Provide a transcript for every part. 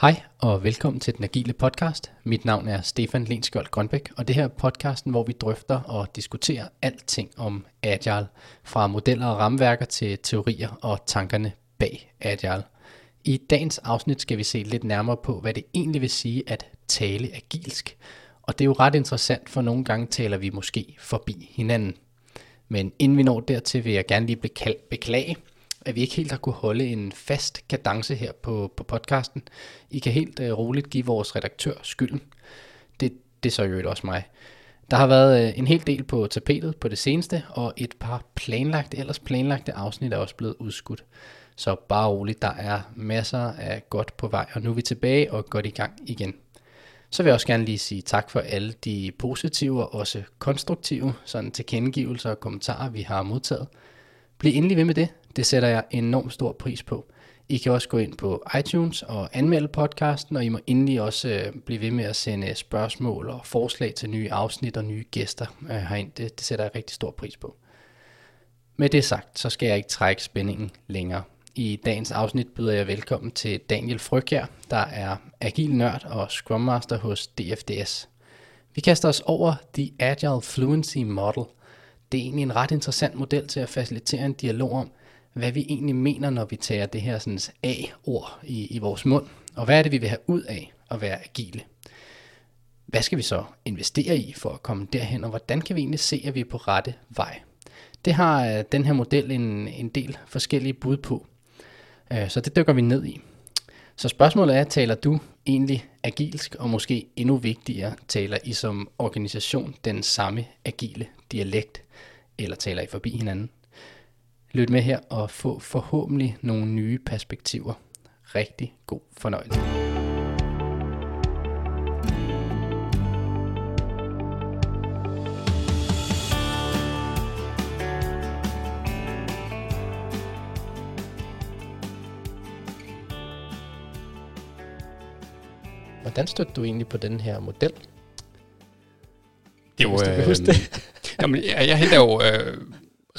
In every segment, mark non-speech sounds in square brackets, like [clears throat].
Hej og velkommen til den agile podcast. Mit navn er Stefan Lenskjold Grønbæk, og det her er podcasten, hvor vi drøfter og diskuterer alting om Agile, fra modeller og rammeværker til teorier og tankerne bag Agile. I dagens afsnit skal vi se lidt nærmere på, hvad det egentlig vil sige at tale agilsk. Og det er jo ret interessant, for nogle gange taler vi måske forbi hinanden. Men inden vi når dertil, vil jeg gerne lige beklage, at vi ikke helt har kunne holde en fast kadence her på, på podcasten. I kan helt øh, roligt give vores redaktør skylden. Det, det er så jo også mig. Der har været øh, en hel del på tapetet på det seneste, og et par planlagte, ellers planlagte afsnit er også blevet udskudt. Så bare roligt, der er masser af godt på vej, og nu er vi tilbage og godt i gang igen. Så vil jeg også gerne lige sige tak for alle de positive og også konstruktive sådan tilkendegivelser og kommentarer, vi har modtaget. Bliv endelig ved med det. Det sætter jeg enormt stor pris på. I kan også gå ind på iTunes og anmelde podcasten, og I må endelig også øh, blive ved med at sende øh, spørgsmål og forslag til nye afsnit og nye gæster øh, herind. Det, det sætter jeg rigtig stor pris på. Med det sagt, så skal jeg ikke trække spændingen længere. I dagens afsnit byder jeg velkommen til Daniel Frøkjær, der er agil nørd og Scrum Master hos DFDS. Vi kaster os over The Agile Fluency Model. Det er egentlig en ret interessant model til at facilitere en dialog om, hvad vi egentlig mener, når vi tager det her sådan A-ord i, i vores mund, og hvad er det, vi vil have ud af at være agile. Hvad skal vi så investere i for at komme derhen, og hvordan kan vi egentlig se, at vi er på rette vej? Det har øh, den her model en, en del forskellige bud på, øh, så det dykker vi ned i. Så spørgsmålet er, taler du egentlig agilsk, og måske endnu vigtigere, taler I som organisation den samme agile dialekt, eller taler I forbi hinanden? Lyt med her og få forhåbentlig nogle nye perspektiver. Rigtig god fornøjelse. Hvordan støtter du egentlig på den her model? Det var, øh, det. jamen, jeg, jeg henter jo øh,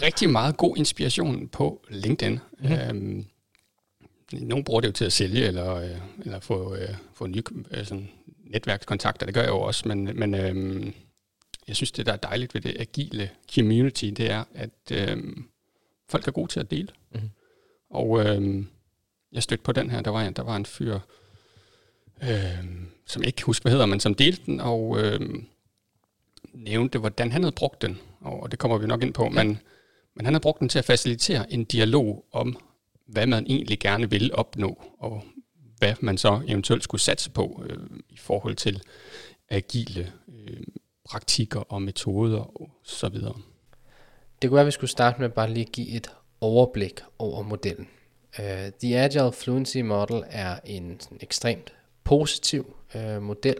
rigtig meget god inspiration på LinkedIn. Mm-hmm. Øhm, nogle bruger det jo til at sælge, eller, øh, eller få, øh, få nye øh, sådan netværkskontakter, det gør jeg jo også, men, men øh, jeg synes, det der er dejligt ved det agile community, det er, at øh, folk er gode til at dele. Mm-hmm. Og øh, jeg stødte på den her, der var en, der var en fyr, øh, som jeg ikke husker, hvad hedder, men som delte den, og øh, nævnte, hvordan han havde brugt den, og det kommer vi nok ind på, ja. men men han har brugt den til at facilitere en dialog om, hvad man egentlig gerne vil opnå, og hvad man så eventuelt skulle satse på øh, i forhold til agile øh, praktikker og metoder og så videre. Det kunne være, at vi skulle starte med bare lige at give et overblik over modellen. Uh, The Agile Fluency Model er en sådan ekstremt positiv uh, model,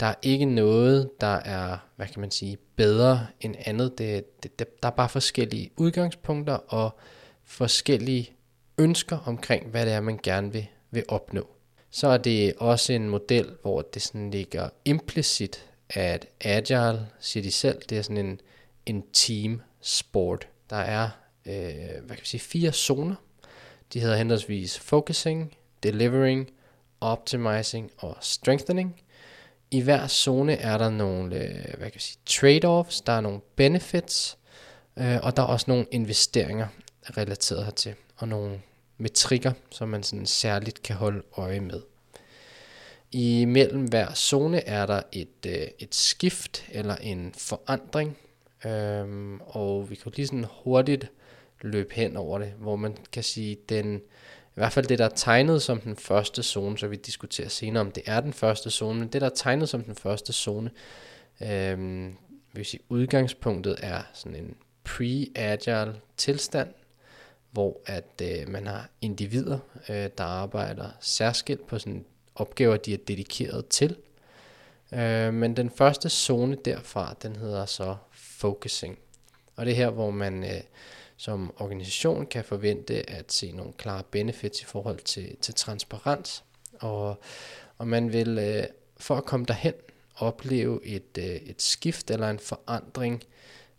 der er ikke noget, der er, hvad kan man sige, bedre end andet. Det, det, det, der er bare forskellige udgangspunkter og forskellige ønsker omkring, hvad det er, man gerne vil, vil opnå. Så er det også en model, hvor det sådan ligger implicit, at Agile, siger de selv, det er sådan en, en team sport. Der er øh, hvad kan man sige, fire zoner. De hedder henholdsvis focusing, delivering, optimizing og strengthening i hver zone er der nogle øh, hvad kan jeg sige, trade-offs, der er nogle benefits, øh, og der er også nogle investeringer relateret hertil, og nogle metrikker, som man sådan særligt kan holde øje med. I mellem hver zone er der et, øh, et skift eller en forandring, øhm, og vi kan lige sådan hurtigt løbe hen over det, hvor man kan sige, den i hvert fald det, der er tegnet som den første zone, så vi diskuterer senere, om det er den første zone, men det, der er tegnet som den første zone, øh, vil sige, udgangspunktet er sådan en pre-agile tilstand, hvor at øh, man har individer, øh, der arbejder særskilt på sådan opgaver, de er dedikeret til. Øh, men den første zone derfra, den hedder så focusing. Og det er her, hvor man øh, som organisation kan forvente at se nogle klare benefits i forhold til, til transparens, og, og man vil øh, for at komme derhen opleve et, øh, et skift eller en forandring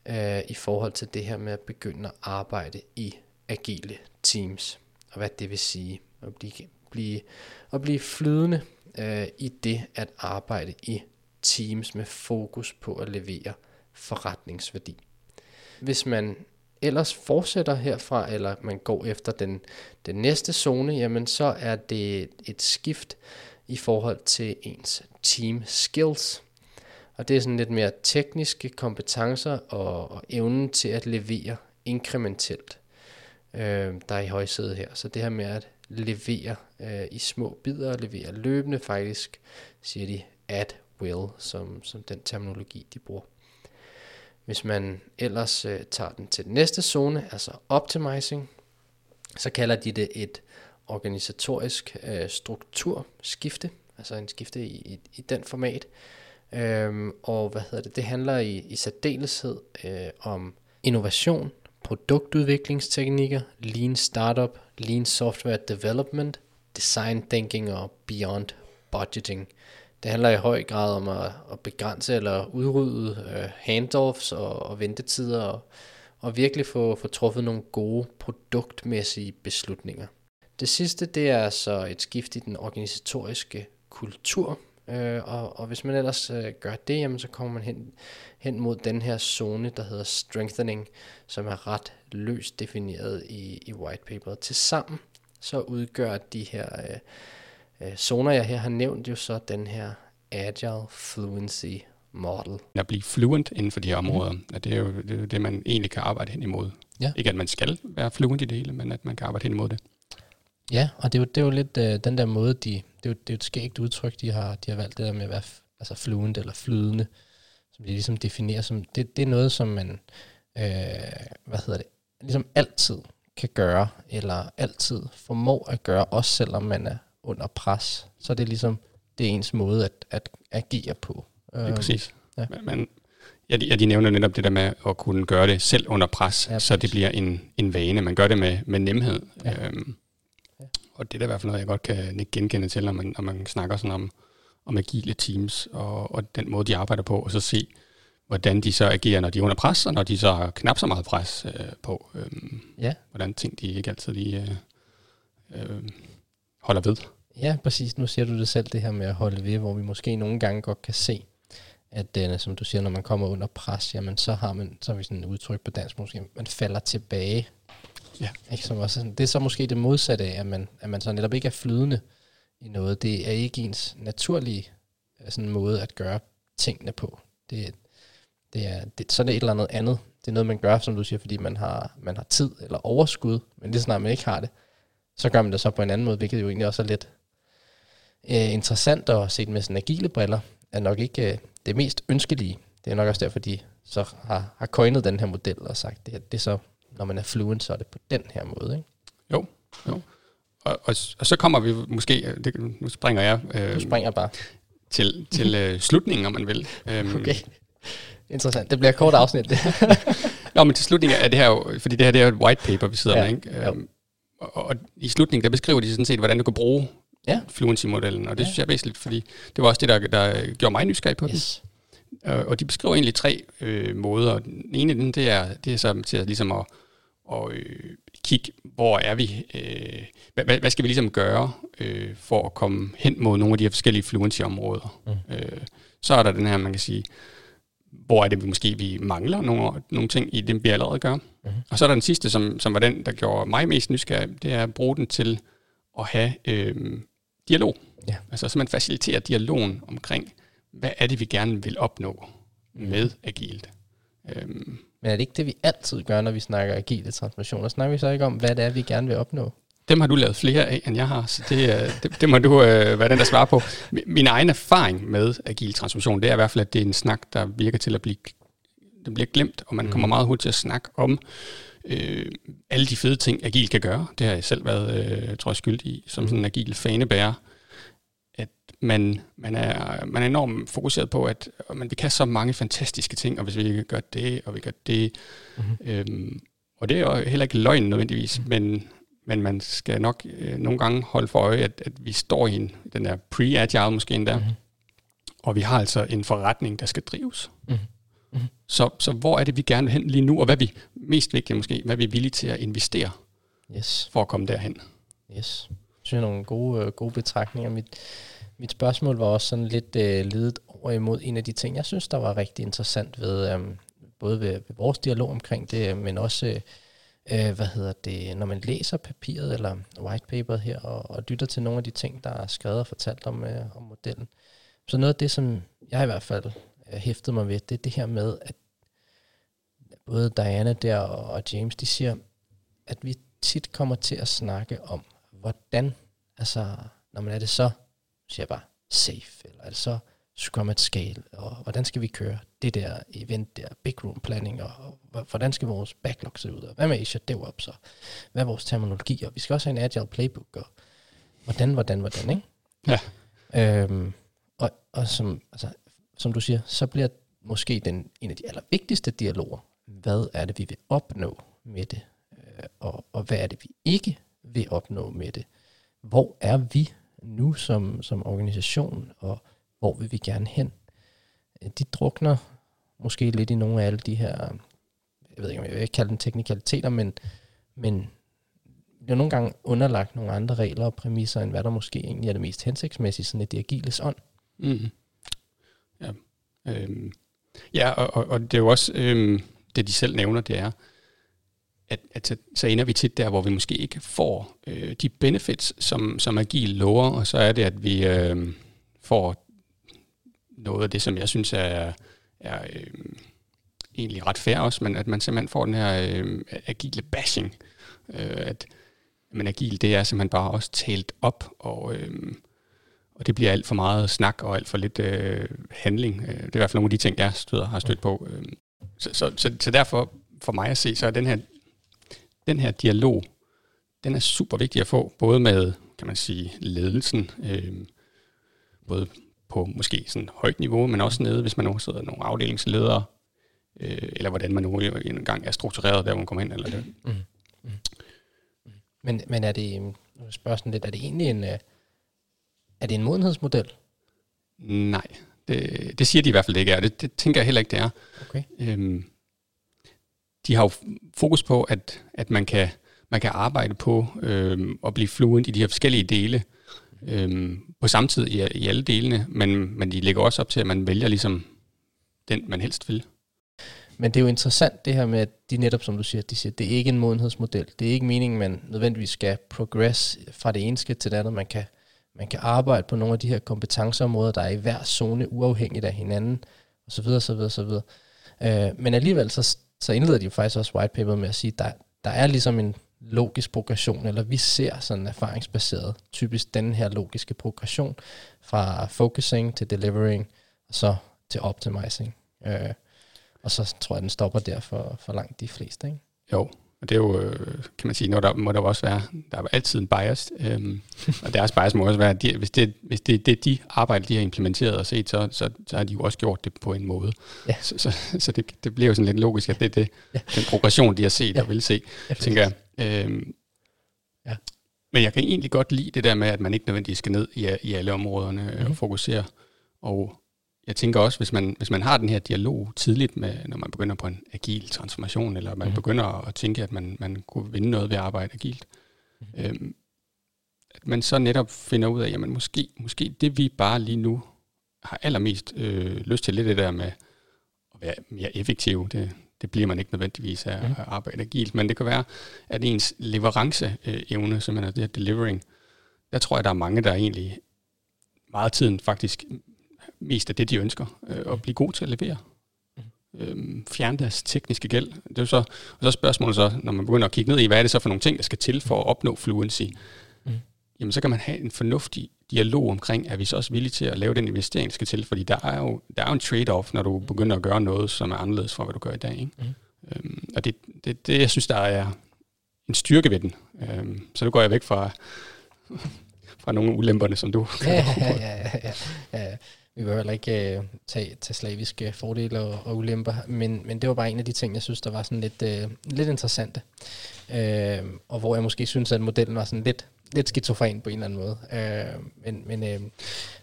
øh, i forhold til det her med at begynde at arbejde i agile teams, og hvad det vil sige. At blive blive, at blive flydende øh, i det at arbejde i teams med fokus på at levere forretningsværdi. Hvis man ellers fortsætter herfra, eller man går efter den, den næste zone, jamen så er det et skift i forhold til ens team skills. Og det er sådan lidt mere tekniske kompetencer og, og evnen til at levere inkrementelt, øh, der er i højsædet her. Så det her med at levere øh, i små bidder, levere løbende faktisk, siger de at will, som, som den terminologi, de bruger. Hvis man ellers øh, tager den til den næste zone, altså optimizing, så kalder de det et organisatorisk øh, strukturskifte, altså en skifte i, i, i den format. Øhm, og hvad hedder det? Det handler i, i særdeleshed øh, om innovation, produktudviklingsteknikker, lean startup, lean software development, design thinking og beyond budgeting. Det handler i høj grad om at, at begrænse eller udrydde øh, handoffs og, og ventetider og, og virkelig få, få truffet nogle gode produktmæssige beslutninger. Det sidste det er så et skift i den organisatoriske kultur, øh, og, og hvis man ellers øh, gør det, jamen, så kommer man hen, hen mod den her zone, der hedder strengthening, som er ret løst defineret i, i whitepaperet. Tilsammen så udgør de her øh, øh, zoner, jeg her har nævnt, jo så den her Agile Fluency Model. At blive fluent inden for de her områder, mm. at det er jo det, er det, man egentlig kan arbejde hen imod. Ja. Ikke at man skal være fluent i det hele, men at man kan arbejde hen imod det. Ja, og det er jo, det er jo lidt øh, den der måde, de, det, er jo, det er jo et skægt udtryk, de har, de har valgt det der med at være altså fluent eller flydende, som de ligesom definerer som, det, det er noget, som man, øh, hvad hedder det, ligesom altid kan gøre, eller altid formår at gøre, også selvom man er under pres. Så det er ligesom, det er ens måde at, at agere på. Det er præcis. Ja. Men, ja, de, ja, de nævner netop det der med at kunne gøre det selv under pres, ja, så det bliver en, en vane. Man gør det med, med nemhed. Ja. Øhm, ja. Og det er da i hvert fald noget, jeg godt kan genkende til, når man, når man snakker sådan om, om agile teams, og, og den måde, de arbejder på, og så se, hvordan de så agerer, når de er under pres, og når de så har knap så meget pres øh, på. Øh, ja. Hvordan ting, de ikke altid lige øh, øh, holder ved. Ja, præcis. Nu siger du det selv, det her med at holde ved, hvor vi måske nogle gange godt kan se, at den, som du siger, når man kommer under pres, jamen så har man, så har vi sådan et udtryk på dansk måske, man falder tilbage. Ja. Ikke, som også, det er så måske det modsatte af, at man, at man så netop ikke er flydende i noget. Det er ikke ens naturlige sådan måde at gøre tingene på. Det, det er, det, så er det et eller andet andet. Det er noget, man gør, som du siger, fordi man har, man har tid eller overskud, men lige snart man ikke har det, så gør man det så på en anden måde, hvilket jo egentlig også er lidt øh, interessant at se med sådan agile briller, er nok ikke øh, det mest ønskelige. Det er nok også derfor, de så har, har coinet den her model og sagt, det, det er så, når man er fluent, så er det på den her måde. Ikke? Jo, jo. Og, og, og så kommer vi måske, det, nu springer jeg. Øh, du springer bare. Til, til øh, slutningen, om man vil. Øhm, [laughs] okay. Interessant. Det bliver et kort afsnit. Det. [laughs] Nå, men til slutningen er det her jo, fordi det her det er jo et white paper, vi sidder ja, med, ikke? Øhm, og, og, i slutningen, der beskriver de sådan set, hvordan du kan bruge ja. Fluency-modellen, og det ja. synes jeg er væsentligt, fordi det var også det, der, der gjorde mig nysgerrig på yes. den. Og de beskriver egentlig tre øh, måder. Den ene den, det er, det er så til at, ligesom at, at øh, kigge, hvor er vi, øh, hvad, hvad skal vi ligesom gøre øh, for at komme hen mod nogle af de her forskellige fluency-områder. Mm. Øh, så er der den her, man kan sige, hvor er det vi måske, vi mangler nogle, nogle ting i det, vi allerede gør. Mm-hmm. Og så er der den sidste, som, som var den, der gjorde mig mest nysgerrig, det er at bruge den til at have øh, dialog. Ja. Altså så man faciliterer dialogen omkring, hvad er det, vi gerne vil opnå med agilt. Øhm. Men er det ikke det, vi altid gør, når vi snakker agile transformationer? Snakker vi så ikke om, hvad det er, vi gerne vil opnå? Dem har du lavet flere af, end jeg har, så det, det, det må du øh, være den, der svarer på. Min egen erfaring med agil transformation, det er i hvert fald, at det er en snak, der virker til at blive, det bliver glemt, og man mm. kommer meget hurtigt til at snakke om øh, alle de fede ting, agil kan gøre. Det har jeg selv været, øh, tror jeg, skyldig i, som mm. sådan en agil fanebærer. At man, man, er, man er enormt fokuseret på, at man, vi kan så mange fantastiske ting, og hvis vi gør det, og vi gør det. Mm. Øhm, og det er jo heller ikke løgn nødvendigvis, mm. men men man skal nok øh, nogle gange holde for øje, at, at vi står i en, den der pre-agile måske endda, mm-hmm. og vi har altså en forretning, der skal drives. Mm-hmm. Mm-hmm. Så, så hvor er det, vi gerne vil hen lige nu, og hvad er vi, mest vigtigt måske, hvad er vi villige til at investere yes. for at komme derhen? Yes. synes jeg, nogle gode, øh, gode betragtninger. Mit, mit spørgsmål var også sådan lidt øh, ledet over imod en af de ting, jeg synes, der var rigtig interessant ved, øh, både ved, ved vores dialog omkring det, men også, øh, øh, hvad hedder det, når man læser papiret eller whitepaper her, og, og lytter til nogle af de ting, der er skrevet og fortalt om, øh, om modellen. Så noget af det, som jeg i hvert fald øh, hæftede mig ved, det er det her med, at både Diana der og James, de siger, at vi tit kommer til at snakke om, hvordan, altså, når man er det så, siger jeg bare, safe, eller er det så Scrum at Scale, og hvordan skal vi køre det der event der, big room planning, og, og hvordan skal vores backlog se ud, og hvad med Azure DevOps, og hvad er vores terminologi, og vi skal også have en agile playbook, og hvordan, hvordan, hvordan, ikke? Ja. Øhm, og, og som, altså, som du siger, så bliver måske den, en af de allervigtigste dialoger, hvad er det, vi vil opnå med det, øh, og, og hvad er det, vi ikke vil opnå med det. Hvor er vi nu som, som organisation, og hvor vil vi gerne hen? Øh, de drukner måske lidt i nogle af alle de her, jeg ved ikke, om jeg vil kalde dem teknikaliteter, men, men bliver nogle gange underlagt nogle andre regler og præmisser, end hvad der måske egentlig er det mest hensigtsmæssige, sådan et agiles ånd. Mm. Ja, øhm. ja og, og, og det er jo også, øhm, det de selv nævner, det er, at, at så, så ender vi tit der, hvor vi måske ikke får øh, de benefits, som, som agil lover, og så er det, at vi øh, får noget af det, som jeg synes er, er øh, egentlig ret fair også, men at man simpelthen får den her øh, agile bashing. Øh, at men agil, det er simpelthen bare også talt op, og, øh, og det bliver alt for meget snak og alt for lidt øh, handling. Øh, det er i hvert fald nogle af de ting, jeg støder, har stødt på. Øh. Så, så, så, så derfor, for mig at se, så er den her, den her dialog, den er super vigtig at få, både med, kan man sige, ledelsen, øh, både på måske sådan højt niveau, men også nede, hvis man nu sidder nogle afdelingsledere, øh, eller hvordan man nu engang er struktureret, der hvor man kommer ind. Eller det. Mm. Mm. Men, men er det, nu spørgsmålet lidt, er det egentlig en, øh, er det en modenhedsmodel? Nej, det, det siger de i hvert fald ikke er. Det, det tænker jeg heller ikke, det er. Okay. Øhm, de har jo fokus på, at, at man, kan, man kan arbejde på øhm, at blive fluent i de her forskellige dele øhm, på samme tid i, i alle delene, men, men de lægger også op til, at man vælger ligesom den, man helst vil. Men det er jo interessant det her med, at de netop, som du siger, de siger, det er ikke en modenhedsmodel. Det er ikke meningen, man nødvendigvis skal progress fra det ene skridt til det andet. Man kan, man kan arbejde på nogle af de her kompetenceområder, der er i hver zone uafhængigt af hinanden, osv. osv., osv. Øh, men alligevel så, så indleder de jo faktisk også white paper med at sige, at der, der er ligesom en logisk progression, eller vi ser sådan erfaringsbaseret, typisk den her logiske progression, fra focusing til delivering, og så til optimizing. Øh, og så tror jeg, den stopper der for, for langt de fleste. Ikke? Jo, og det er jo, øh, kan man sige, når der må der også være, der er altid en bias, øhm, og deres bias må også være, at de, hvis, det, hvis det er det, de arbejder, de har implementeret og set, så, så, så har de jo også gjort det på en måde. Ja. Så, så, så det, det bliver jo sådan lidt logisk, at det er det, ja. den progression, de har set ja. og vil se, ja, tænker jeg. Øhm, ja. Men jeg kan egentlig godt lide det der med, at man ikke nødvendigvis skal ned i, i alle områderne mm-hmm. og mhm. fokusere, og jeg tænker også, hvis man, hvis man har den her dialog tidligt, med, når man begynder på en agil transformation, eller man mm. begynder at tænke, at man, man kunne vinde noget ved at arbejde agilt, mm. øhm, at man så netop finder ud af, jamen måske, måske det vi bare lige nu har allermest øh, lyst til, lidt det der med at være mere effektiv, det, det bliver man ikke nødvendigvis af mm. at arbejde agilt, men det kan være, at ens leveranceevne, som er det her delivering, der tror jeg, der er mange, der egentlig meget tiden faktisk mest af det, de ønsker, øh, at blive god til at levere. Øhm, fjerne deres tekniske gæld. Det er så, og så spørgsmålet så, når man begynder at kigge ned i, hvad er det så for nogle ting, der skal til for at opnå fluency, mm. jamen så kan man have en fornuftig dialog omkring, er vi så også villige til at lave den investering, der skal til, fordi der er jo, der er jo en trade-off, når du begynder at gøre noget, som er anderledes fra, hvad du gør i dag. Ikke? Mm. Øhm, og det, det, det, jeg synes, der er en styrke ved den. Øhm, så nu går jeg væk fra, [laughs] fra nogle ulemperne, som du [laughs] ja, ja, ja, ja, ja vi vil heller ikke uh, tage, tage slaviske fordele og, og ulemper, men, men det var bare en af de ting, jeg synes, der var sådan lidt, uh, lidt interessante. Uh, og hvor jeg måske synes, at modellen var sådan lidt, lidt skizofren på en eller anden måde. Uh, men men uh,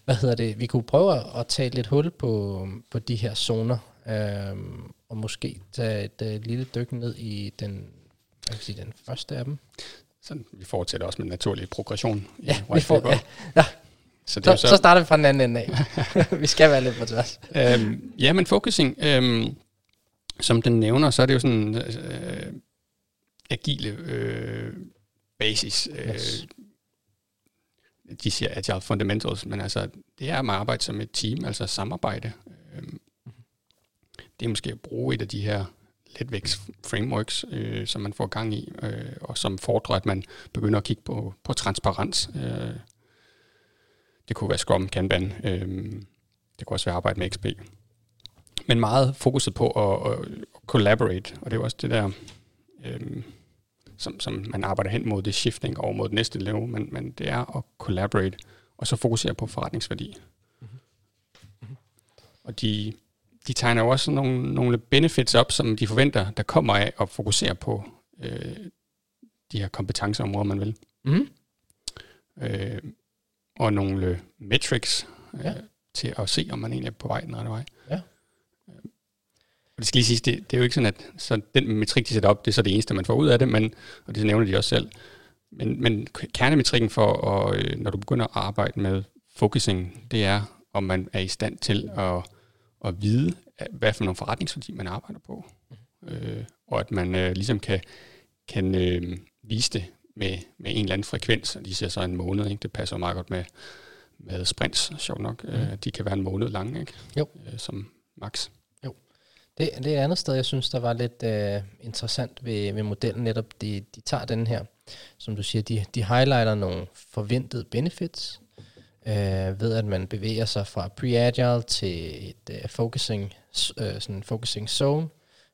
hvad hedder det? Vi kunne prøve at, tage lidt hul på, på de her zoner, uh, og måske tage et uh, lille dyk ned i den, hvad kan sige, den første af dem. så vi fortsætter også med naturlig progression. i Ja, vi white får, ja, ja. Så, det Så, jo så starter vi fra den anden ende af. [laughs] vi skal være lidt på tværs. øhm, ja, men focusing, øhm, som den nævner, så er det jo sådan øh, agile øh, basis. Øh, Yes. De siger agile fundamentals, men altså, det er at man arbejder som et team, altså samarbejde. Øhm, det er måske at bruge et af de her letvægts frameworks, øh, som man får gang i, øh, og som fordrer, at man begynder at kigge på, på transparens. Øh, det kunne være Scrum, Kanban, øh, det kunne også være arbejde med XP. Men meget fokuset på at, at collaborate, og det er også det der, øh, som, som man arbejder hen mod, det shifting over mod det næste level, men, men det er at collaborate, og så fokusere på forretningsværdi. Og de, de tegner jo også nogle, nogle benefits op, som de forventer, der kommer af at fokusere på øh, de her kompetenceområder, man vil. Mm. Øh, og nogle metrics øh, Ja. til at se, om man egentlig er på vej den rette vej. Ja. Øh, Og det skal lige siges, det, det er jo ikke sådan, at så den metrik, de sætter op, det er så det eneste, man får ud af det, men, og det nævner de også selv. Men, men kernemetrikken for, at, øh, når du begynder at arbejde med focusing, det er, om man er i stand til at, at vide, hvad for nogle forretningsværdi man arbejder på. Øh, og at man øh, ligesom kan, kan øh, vise det med, med en eller anden frekvens, og de siger så en måned, ikke? det passer jo meget godt med, med sprints, sjovt nok. Mm. Øh, de kan være en måned lange, ikke? Jo. Øh, som max. Det, det er et andet sted, jeg synes, der var lidt øh, interessant ved, ved modellen netop. De, de tager den her, som du siger, de, de highlighter nogle forventede benefits, øh, ved at man bevæger sig fra pre-agile til et øh, focusing, øh, sådan focusing zone.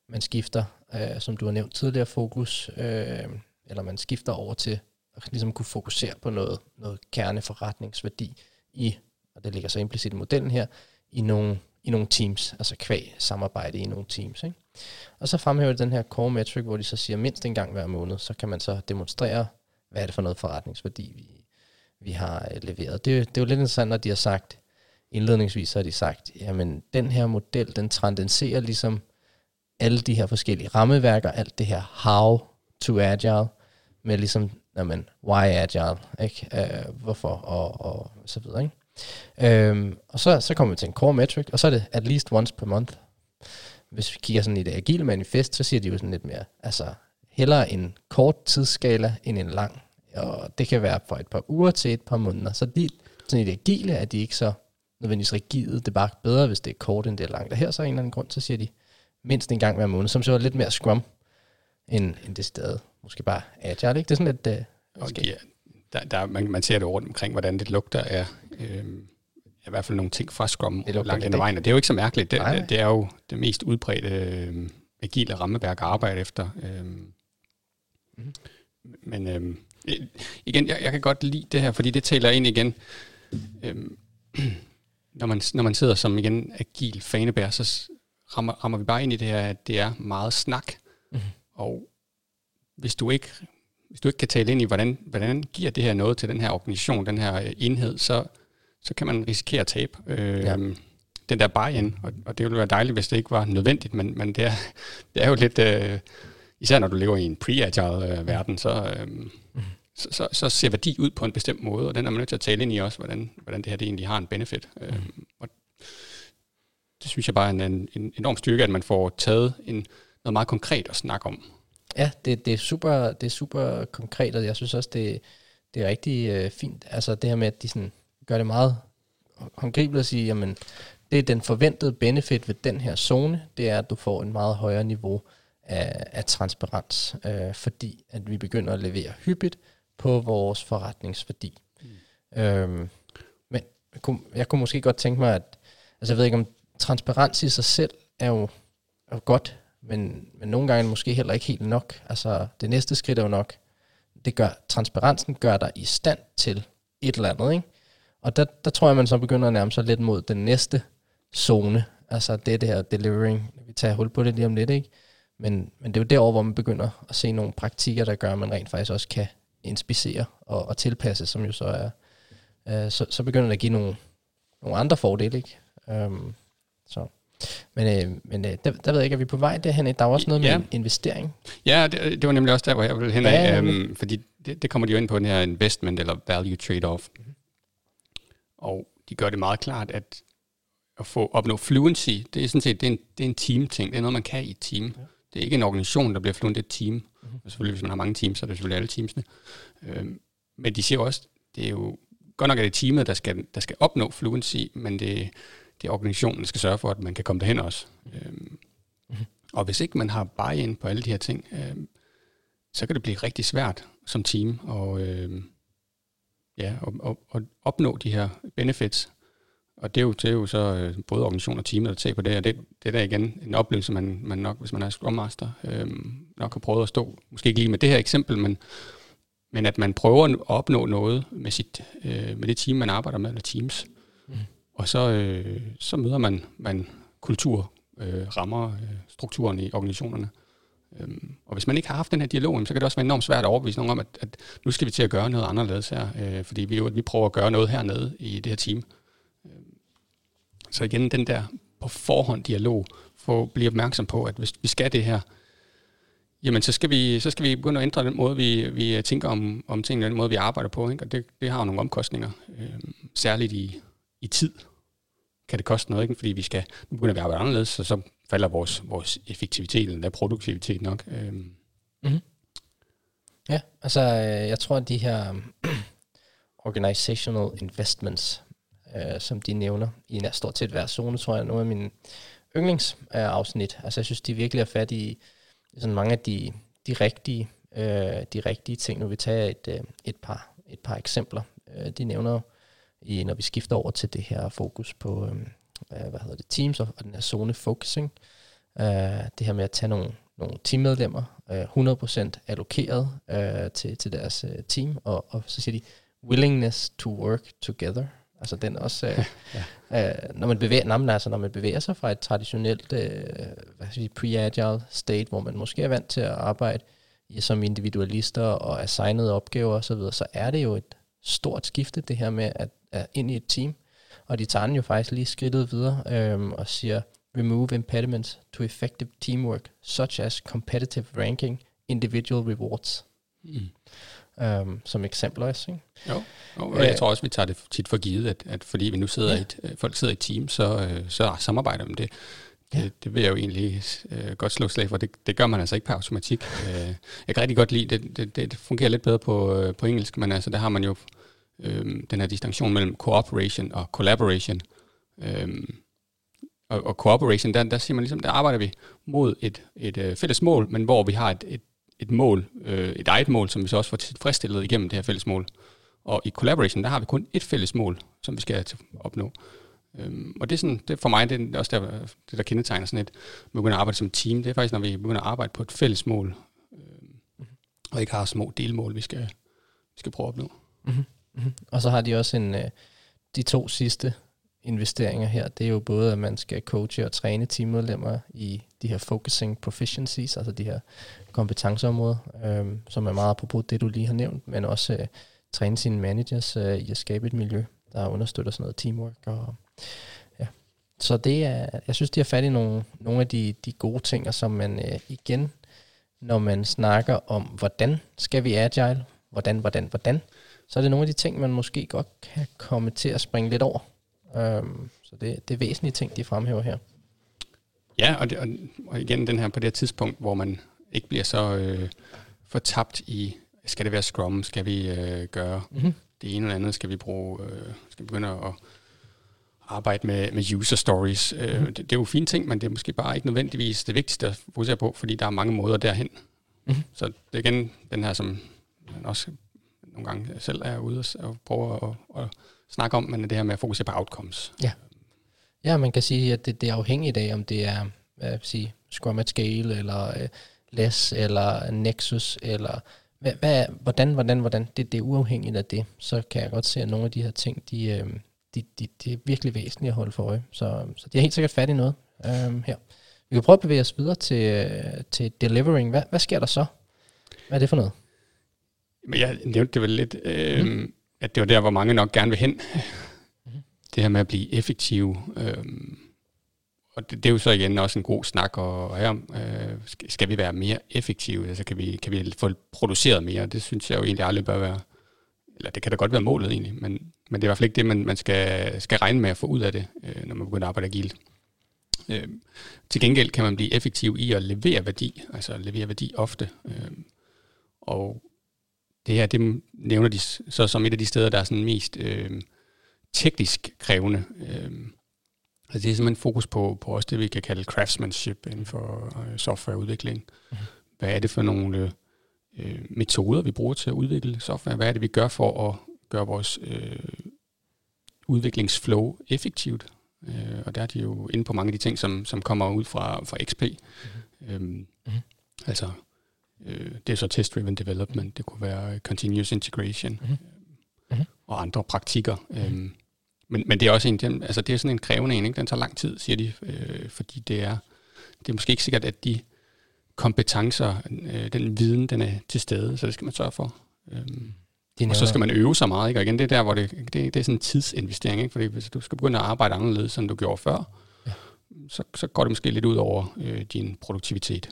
Man skifter, øh, som du har nævnt tidligere, fokus, øh, eller man skifter over til at ligesom kunne fokusere på noget, noget kerneforretningsværdi i, og det ligger så implicit i modellen her, i nogle, i nogle teams, altså kvæg samarbejde i nogle teams. Ikke? Og så fremhæver de den her core metric, hvor de så siger mindst en gang hver måned, så kan man så demonstrere, hvad er det for noget forretningsværdi, vi, vi har øh, leveret. Det, det er jo lidt interessant, når de har sagt, indledningsvis så har de sagt, jamen den her model, den transcenderer ligesom alle de her forskellige rammeværker, alt det her how to agile, med ligesom, jamen, why agile, ikke? Uh, hvorfor, og, og så videre, ikke? Øhm, og så, så kommer vi til en core metric, og så er det at least once per month. Hvis vi kigger sådan i det agile manifest, så siger de jo sådan lidt mere, altså hellere en kort tidsskala end en lang. Og det kan være fra et par uger til et par måneder. Så de, sådan i det agile er de ikke så nødvendigvis rigide. Det er bare bedre, hvis det er kort, end det er langt. Og her så er en eller anden grund, så siger de mindst en gang hver måned, som så er lidt mere scrum, end, end det sted. Måske bare agile, ikke? Det er sådan lidt... Øh, måske- er, der, der, man, man ser det rundt omkring, hvordan det lugter af øh, i hvert fald nogle ting fra Scrum langt lidt ad vejen. Og det er jo ikke så mærkeligt. Det, Nej, det er jo det mest udbredte øh, agile rammeværk at arbejde efter. Øh, Mhm. Men øh, igen, jeg, jeg kan godt lide det her, fordi det taler ind igen. Øh, [clears throat] når, man, når man sidder som igen agil fanebær, så rammer, rammer vi bare ind i det her, at det er meget snak. Mhm. Og hvis du ikke hvis du ikke kan tale ind i, hvordan, hvordan giver det her noget til den her organisation, den her øh, enhed, så, så kan man risikere at tabe øh, Ja. den der buy-in. Og, og det ville være dejligt, hvis det ikke var nødvendigt, men, men det, er, [laughs] det er jo lidt, øh, især når du lever i en pre-agile øh, verden, så, øh, så, så, så ser værdi ud på en bestemt måde, og den er man nødt til at tale ind i også, hvordan, hvordan det her det egentlig har en benefit. Øh, og det synes jeg bare er en, en, en enorm styrke, at man får taget en, noget meget konkret at snakke om. Ja, det, det, er super, det er super konkret, og jeg synes også, det, det er rigtig øh, fint. Altså det her med, at de sådan gør det meget håndgribeligt at sige, jamen, det er den forventede benefit ved den her zone, det er, at du får en meget højere niveau af, af transparens, øh, fordi at vi begynder at levere hyppigt på vores forretningsværdi. Mm. Øhm, men jeg kunne, jeg kunne måske godt tænke mig, at, altså jeg ved ikke om transparens i sig selv er jo, er jo godt, men, men nogle gange måske heller ikke helt nok. Altså det næste skridt er jo nok, det gør, transparensen gør dig i stand til et eller andet, ikke? Og der, der tror jeg, man så begynder at nærme sig lidt mod den næste zone. Altså det er det her delivering. Vi tager hul på det lige om lidt, ikke? Men, men det er jo derovre, hvor man begynder at se nogle praktikker, der gør, at man rent faktisk også kan inspicere og, og tilpasse, som jo så er, øh, så, så begynder det at give nogle, nogle andre fordele, ikke? Um, så. Men, øh, men øh, der, der ved jeg ikke, er vi på vej derhen? Der er også noget Ja. med investering. Ja, det, det var nemlig også der, hvor jeg ville hen af, ja, øhm, fordi det, det kommer de jo ind på den her investment eller value trade-off. Og de gør det meget klart, at at få opnå fluency, det er sådan set det er en, det er en team-ting. Det er noget, man kan i et team. Ja. Det er ikke en organisation, der bliver fluent, det er et team. Mm-hmm. Selvfølgelig, hvis man har mange teams, så er det selvfølgelig alle teamsene. Øhm, men de siger også, det er jo godt nok, at det er teamet, der skal, der skal opnå fluency, men det, det er organisationen, der skal sørge for, at man kan komme derhen også. Øhm, mm-hmm. Og hvis ikke man har buy-in på alle de her ting, øhm, så kan det blive rigtig svært som team og, øhm, ja, og, og, og opnå de her benefits. Og det er jo, det er jo så øh, både organisation og team, der tager på det, og det, det er da igen en oplevelse, man, man nok, hvis man er Scrum Master, øhm, nok har prøvet at stå, måske ikke lige med det her eksempel, men, men at man prøver at opnå noget med, sit, øh, med det team, man arbejder med, eller teams. Mm. Og så, øh, så møder man, man kultur, øh, rammer, øh, strukturen i organisationerne. Øhm, og hvis man ikke har haft den her dialog, så kan det også være enormt svært at overbevise nogen om, at, at nu skal vi til at gøre noget anderledes her, øh, fordi vi, jo, vi prøver at gøre noget hernede i det her team. Øhm, så igen, den der på forhånd dialog, for at blive opmærksom på, at hvis vi skal det her, jamen så skal vi, så skal vi begynde at ændre den måde, vi, vi tænker om, om tingene, den måde, vi arbejder på. Ikke? Og det, det har jo nogle omkostninger, øh, særligt i, i tid kan det koste noget, ikke? fordi vi skal nu begynder vi at arbejde anderledes, så, så falder vores, vores effektivitet, eller produktivitet nok. Øhm. Mm-hmm. Ja, altså øh, jeg tror, at de her [clears throat] organizational investments, øh, som de nævner i en stort set hver zone, tror jeg er nogle af mine yndlingsafsnit. Altså jeg synes, de virkelig er fat i sådan mange af de, de rigtige øh, de rigtige ting. Nu vil vi tage et, øh, et, par, et par eksempler. Øh, de nævner i, når vi skifter over til det her fokus på, øh, hvad hedder det, teams og, og den her zone focusing. Øh, det her med at tage nogle, nogle teammedlemmer, øh, 100% allokeret øh, til, til deres øh, team, og, og så siger de, willingness to work together. Altså den også, øh, [laughs] ja. øh, når man bevæger, nej, altså når man bevæger sig fra et traditionelt øh, hvad skal sige, pre-agile state, hvor man måske er vant til at arbejde i, som individualister og assignede opgaver osv., så, videre, så er det jo et stort skifte, det her med at ind i et team. Og de tager den jo faktisk lige skridtet videre øh, og siger, remove impediments to effective teamwork, such as competitive ranking, individual rewards. Mm. Um, som eksempler også, ikke? Jo, jo og jeg tror også, vi tager det tit for givet, at, at fordi vi nu sidder ja. i et, folk sidder i et team, så, så samarbejder man det. Det, ja. det vil jeg jo egentlig uh, godt slå slag for. Det, det gør man altså ikke per automatik. uh, jeg kan rigtig godt lide, det, det, det fungerer lidt bedre på, uh, på engelsk, men altså der har man jo øh, den her distinktion mellem cooperation og collaboration. Uh, og, og cooperation, der, der siger man ligesom, der arbejder vi mod et, et øh, fælles mål, men hvor vi har et, et et mål, øh, et eget mål, som vi så også får tilfredsstillet igennem det her fælles mål. Og i collaboration, der har vi kun et fælles mål, som vi skal opnå. Øhm, og det er, sådan, det for mig, det er også der, det, der kendetegner sådan et, vi begynder at arbejde som team, det er faktisk, når vi begynder at arbejde på et fælles mål, øhm, og ikke har små delmål, vi skal, vi skal prøve at opnå. Mm-hmm. Mm-hmm. Og så har de også en, øh, de to sidste investeringer her, det er jo både, at man skal coache og træne teammedlemmer i de her focusing proficiencies, altså de her kompetenceområder, øh, som er meget apropos det, du lige har nævnt, men også øh, træne sine managers øh, i at skabe et miljø, der understøtter sådan noget teamwork. Og, ja. Så det er, jeg synes, de har fat i nogle, nogle af de, de gode ting, som man øh, igen, når man snakker om, hvordan skal vi agile, hvordan, hvordan, hvordan, så er det nogle af de ting, man måske godt kan komme til at springe lidt over. Um, så det, det er væsentlige ting, de fremhæver her. Ja, og, det, og, og igen den her på det her tidspunkt, hvor man ikke bliver så øh, fortabt i, skal det være Scrum, skal vi øh, gøre mm-hmm. det ene eller andet, skal vi bruge, øh, skal vi begynde at arbejde med, med user stories. Mm-hmm. Øh, det, det er jo fine ting, men det er måske bare ikke nødvendigvis det vigtigste at fokusere på, fordi der er mange måder derhen. Mm-hmm. Så det er igen den her, som man også nogle gange selv er ude og prøver at, at snakke om, men det her med at fokusere på outcomes. Ja, ja man kan sige, at det, det er afhængigt af, om det er hvad jeg sige, Scrum at Scale, eller uh, Less, eller Nexus, eller hvad, hvad, hvordan, hvordan, hvordan, det, det er uafhængigt af det, så kan jeg godt se, at nogle af de her ting, de, øh, de, de, de er virkelig væsentlige at holde for øje. Så, så de er helt sikkert fat i noget um, her. Vi kan prøve at bevæge os videre til, til delivering. Hvad, hvad sker der så? Hvad er det for noget? Men jeg nævnte det vel lidt, øh, mm. at det var der, hvor mange nok gerne vil hen. Mm. Det her med at blive effektiv. Øh, og det, det er jo så igen også en god snak, og, og her øh, skal, vi være mere effektive, altså kan vi, kan vi få produceret mere, det synes jeg jo egentlig aldrig bør være, eller det kan da godt være målet egentlig, men, men det er i hvert fald ikke det, man, man skal, skal regne med at få ud af det, øh, når man begynder at arbejde agilt. Øh, til gengæld kan man blive effektiv i at levere værdi, altså levere værdi ofte, øh, og det her, det nævner de så som et af de steder, der er sådan mest øh, teknisk krævende. Øh, altså det er simpelthen fokus på, på også det, vi kan kalde craftsmanship inden for øh, softwareudvikling. Mm. Hvad er det for nogle øh, metoder, vi bruger til at udvikle software? Hvad er det, vi gør for at gøre vores øh, udviklingsflow effektivt? Øh, og der er de jo inde på mange af de ting, som, som kommer ud fra, fra XP. Mm. Øhm, mm. Altså Øh, det er så test-driven development, det kunne være continuous integration mm-hmm. Øh, og andre praktikker. Mm-hmm. Øhm, men, men det er også en, den, altså det er sådan en krævende en, ikke? den tager lang tid, siger de, øh, fordi det er, det er måske ikke sikkert, at de kompetencer, øh, den viden, den er til stede, så det skal man sørge for. Øhm, og så skal man øve sig meget, ikke? og igen, det er der, hvor det, det, det er sådan en tidsinvestering, ikke? fordi hvis du skal begynde at arbejde anderledes, end du gjorde før, ja. så, så går det måske lidt ud over øh, din produktivitet.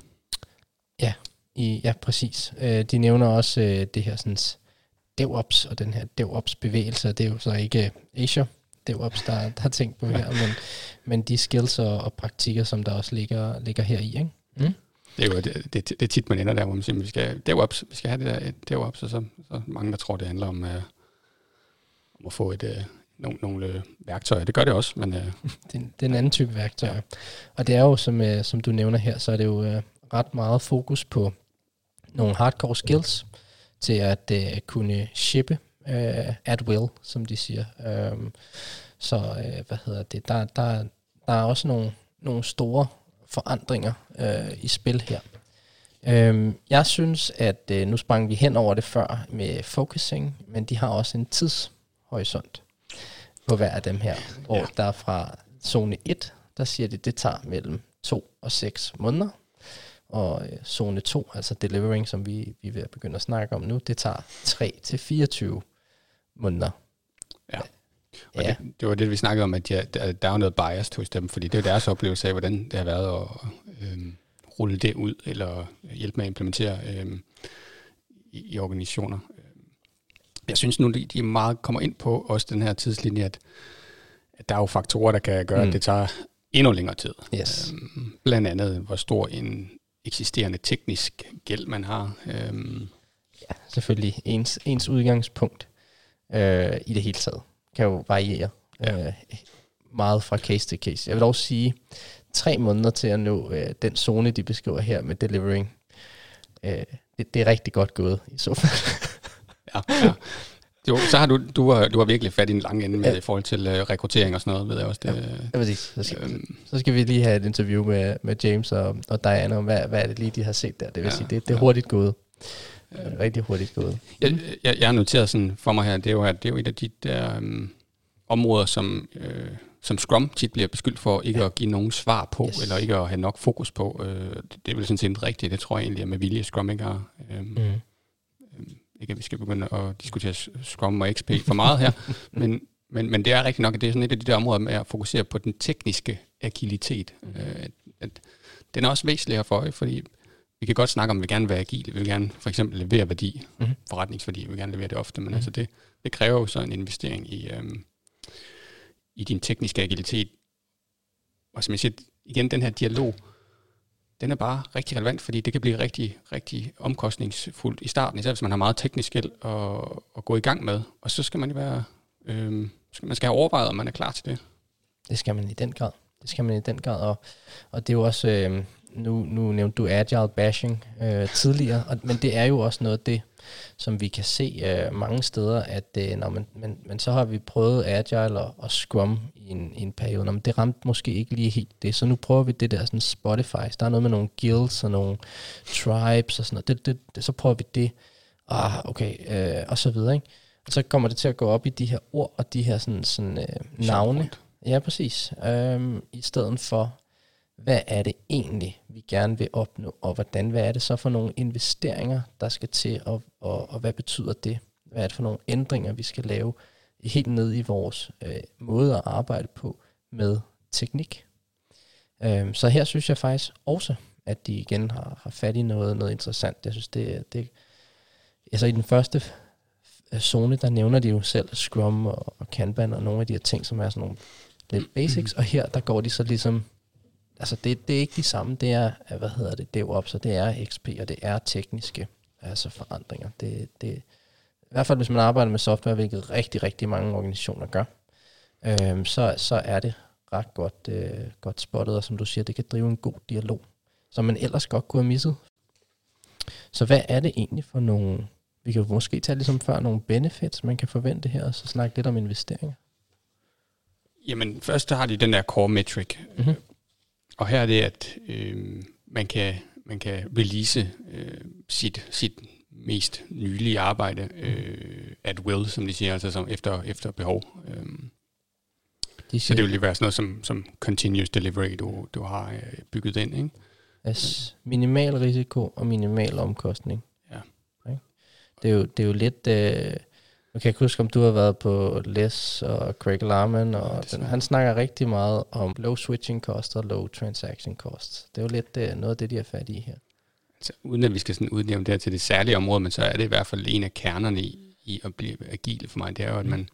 Ja, i, ja, præcis. Øh, de nævner også øh, det her sådan, DevOps og den her DevOps-bevægelse, det er jo så ikke Azure DevOps, der, der har tænkt på [laughs] her, men, men de skills og, og praktikker, som der også ligger, ligger her i. Ikke? Mm? Det er jo det, det, det er tit, man ender der, hvor man siger, vi skal, DevOps, vi skal have det der DevOps, og så, så mange, der tror, det handler om, uh, om at få et, uh, nogle, nogle værktøjer. Det gør det også, men... Uh, [laughs] det, det er en anden type værktøjer. Ja. Og det er jo, som, uh, som du nævner her, så er det jo uh, ret meget fokus på nogle hardcore skills til at uh, kunne shippe uh, at will, som de siger. Um, så uh, hvad hedder det? Der, der, der er også nogle, nogle store forandringer uh, i spil her. Um, jeg synes, at uh, nu sprang vi hen over det før med focusing, men de har også en tidshorisont på hver af dem her, hvor ja. der fra zone 1, der siger de, det tager mellem 2 og 6 måneder, og øh, zone 2, altså delivering, som vi, vi er ved at begynde at snakke om nu, det tager 3 til 24 måneder. Ja. Og ja. det, det var det, vi snakkede om, at ja, der, er noget bias hos dem, fordi det er deres oplevelse af, hvordan det har været at øh, rulle det ud, eller hjælpe med at implementere øh, i, i organisationer. Jeg synes nu, de, de meget kommer ind på også den her tidslinje, at, at der er jo faktorer, der kan gøre, mm. at det tager endnu længere tid. Yes. Øhm, blandt andet, hvor stor en eksisterende teknisk gæld, man har. Øhm. Ja, selvfølgelig. Ens, ens udgangspunkt øh, i det hele taget kan jo variere ja. øh, meget fra case til case. Jeg vil også sige, tre måneder til at nå øh, den zone, de beskriver her med delivering. Øh, det, det er rigtig godt gået i så fald. ja, ja. Jo, så har du, du, har, du har virkelig fat i en lang ende med ja. i forhold til uh, rekruttering og sådan noget, ved jeg også. Det, ja, ja præcis. Så skal, øhm, så skal vi lige have et interview med, med James og, og Diana om, hvad, hvad er det lige, de har set der. Det vil ja, sige, det, det er hurtigt gået. Ja. Rigtig hurtigt gået. Jeg, jeg, jeg har noteret sådan for mig her, det er jo, at det er jo et af de der um, områder, som, øh, som Scrum tit bliver beskyldt for ikke ja. at give nogen svar på, yes. eller ikke at have nok fokus på. Øh, det, det er vel sådan set rigtigt. Det tror jeg egentlig, at med vilje Scrum ikke har. Øh, mm ikke at vi skal begynde at diskutere Scrum og XP for meget her, [laughs] men, men, men det er rigtigt nok, at det er sådan et af de der områder med at fokusere på den tekniske agilitet. Mm. Øh, at, at den er også væsentlig her for fordi vi kan godt snakke om, at vi gerne vil være agile, vi vil gerne for eksempel levere værdi, mm. forretningsværdi, vi vil gerne levere det ofte, men mm. altså det, det kræver jo så en investering i, øhm, i din tekniske agilitet. Og som jeg siger, igen den her dialog, den er bare rigtig relevant, fordi det kan blive rigtig, rigtig omkostningsfuldt i starten, især hvis man har meget teknisk gæld at, at gå i gang med. Og så skal man jo være, øh, man skal have overvejet, om man er klar til det. Det skal man i den grad. Det skal man i den grad, og, og det er jo også, øh, nu, nu nævnte du agile bashing øh, tidligere, og, men det er jo også noget af det, som vi kan se øh, mange steder, at øh, når man, men, men så har vi prøvet Agile og, og Scrum i en, i en periode, men det ramte måske ikke lige helt det, så nu prøver vi det der sådan Spotify, der er noget med nogle guilds og nogle tribes og sådan noget, det, det, det, så prøver vi det, ah, okay, øh, og så videre, ikke? Og så kommer det til at gå op i de her ord og de her sådan, sådan øh, navne. Ja, præcis. Øhm, I stedet for hvad er det egentlig, vi gerne vil opnå, og hvordan, hvad er det så for nogle investeringer, der skal til, og, og, og hvad betyder det? Hvad er det for nogle ændringer, vi skal lave helt ned i vores øh, måde at arbejde på med teknik? Øhm, så her synes jeg faktisk også, at de igen har, har fat i noget, noget interessant. Jeg synes, det, det altså i den første øh, zone, der nævner de jo selv Scrum og, og Kanban og nogle af de her ting, som er sådan nogle lidt basics, og her, der går de så ligesom, altså det, det er ikke de samme, det er, hvad hedder det, DevOps, og det er XP, og det er tekniske altså forandringer. Det, det, I hvert fald, hvis man arbejder med software, hvilket rigtig, rigtig mange organisationer gør, øhm, så, så er det ret godt, øh, godt spottet, og som du siger, det kan drive en god dialog, som man ellers godt kunne have misset. Så hvad er det egentlig for nogle, vi kan måske tage ligesom før nogle benefits, man kan forvente her, og så snakke lidt om investeringer. Jamen, først har de den der core metric, mm-hmm. Og her er det, at øh, man, kan, man kan release øh, sit, sit mest nylige arbejde øh, at will, som de siger, altså som efter, efter behov. Øh. De så det vil lige være sådan noget som, som continuous delivery, du, du har øh, bygget ind, ikke? Altså, minimal risiko og minimal omkostning. Ja. Okay. Det, er jo, det er jo lidt... Øh, jeg kan ikke huske, om du har været på Les og Craig Larman, og ja, den, han snakker rigtig meget om low switching costs og low transaction costs. Det er jo lidt uh, noget af det, de er fat i her. Altså, uden at vi skal sådan udnævne det her til det særlige område, men så er det i hvert fald en af kernerne i, i at blive agil for mig, det er jo, at man